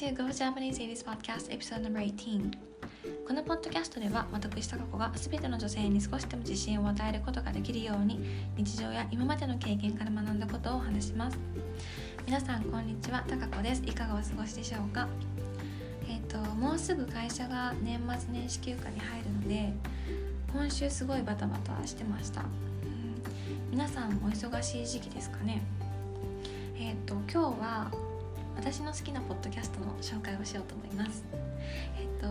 to Go Japanese 80s Podcast Episode No.18 このポッドキャストでは私高子が全ての女性に少しでも自信を与えることができるように日常や今までの経験から学んだことをお話します。皆さんこんにちは高子です。いかがお過ごしでしょうか？えっ、ー、ともうすぐ会社が年末年始休暇に入るので今週すごいバタバタしてました、皆さんお忙しい時期ですかね？えっ、ー、と今日は私の好きなポッドキャストの紹介をしようと思います。えっ、と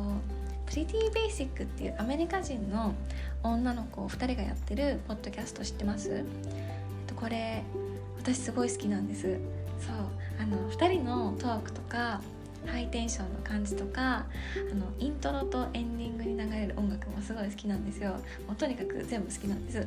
プリティベーシックっていうアメリカ人の女の子2人がやってるポッドキャスト知ってます、えっと、これ私すごい好きなんです。そうあの2人のトークとかハイテンションの感じとかあのイントロとエンディングに流れる音楽もすごい好きなんですよ。もうとにかく全部好きなんです。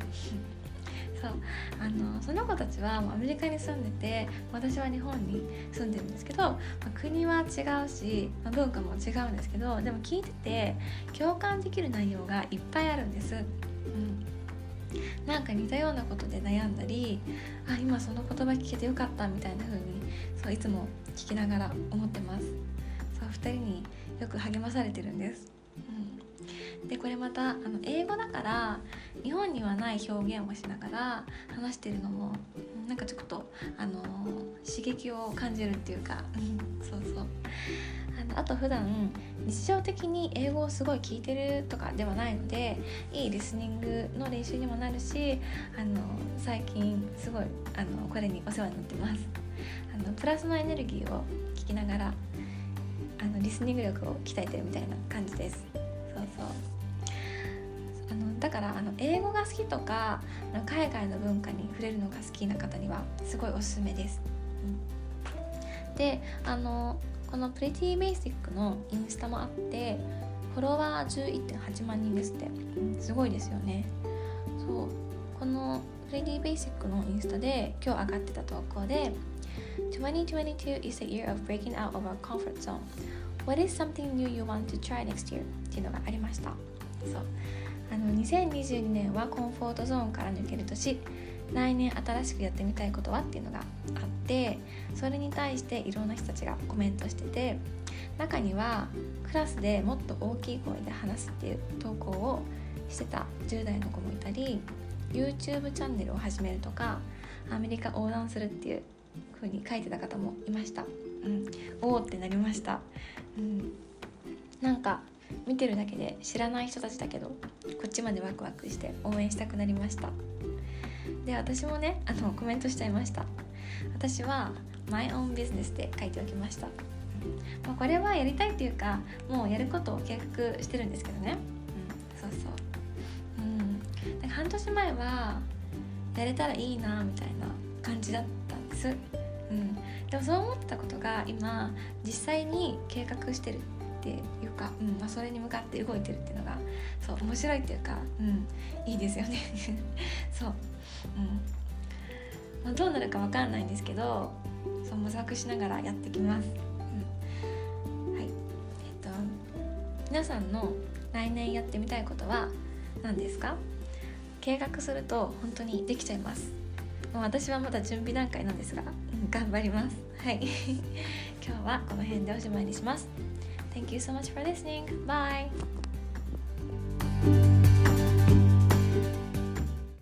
そう。あのその子たちはアメリカに住んでて私は日本に住んでるんですけど、まあ、国は違うし、まあ、文化も違うんですけどでも聞いてて共感できる内容がいっぱいあるんです。うん。なんか似たようなことで悩んだりあ今その言葉聞けてよかったみたいな風にそういつも聞きながら思ってます。そう2人によく励まされてるんです、うん、でこれまたあの英語だから日本にはない表現をしながら話してるのもなんかちょっとあの刺激を感じるっていうかそうそう。あのあと普段日常的に英語をすごい聞いてるとかではないのでいいリスニングの練習にもなるしあの最近すごいあのこれにお世話になってます。あのプラスのエネルギーを聞きながらあのリスニング力を鍛えてるみたいな感じです。あのだからあの英語が好きとか海外の文化に触れるのが好きな方にはすごいおすすめです、うん、であのこのプレティベーシックのインスタもあってフォロワー11.8万人ですって、うん、すごいですよね。そう。このプレティベーシックのインスタで今日上がってた投稿で2022 is a year of breaking out of our comfort zone What is something new you want to try next year? っていうのがありました。そう。あの2022年はコンフォートゾーンから抜ける年。来年新しくやってみたいことはっていうのがあってそれに対していろんな人たちがコメントしてて中にはクラスでもっと大きい声で話すっていう投稿をしてた10代の子もいたり YouTube チャンネルを始めるとかアメリカ横断するっていう風に書いてた方もいました、うん、おおってなりました、うん、なんか見てるだけで知らない人たちだけどこっちまでワクワクして応援したくなりました。で私もねあのコメントしちゃいました。私は My own business で書いておきました、まあ、これはやりたいっていうかもうやることを計画してるんですけどね、うん、そうそう。うん。半年前はやれたらいいなみたいな感じだったんです、うん、でもそう思ったことが今実際に計画してるっていうか、うんまあ、それに向かって動いてるっていうのがそう面白いっていうか、うん、いいですよね。そう。うん。まあ、どうなるか分かんないんですけどそう模索しながらやってきます、うん、はい。えっと皆さんの来年やってみたいことは何ですか？計画すると本当にできちゃいます。私はまだ準備段階なんですが、うん、頑張りますはい 今日はこの辺でおしまいにします Thank you so much for listening. Bye.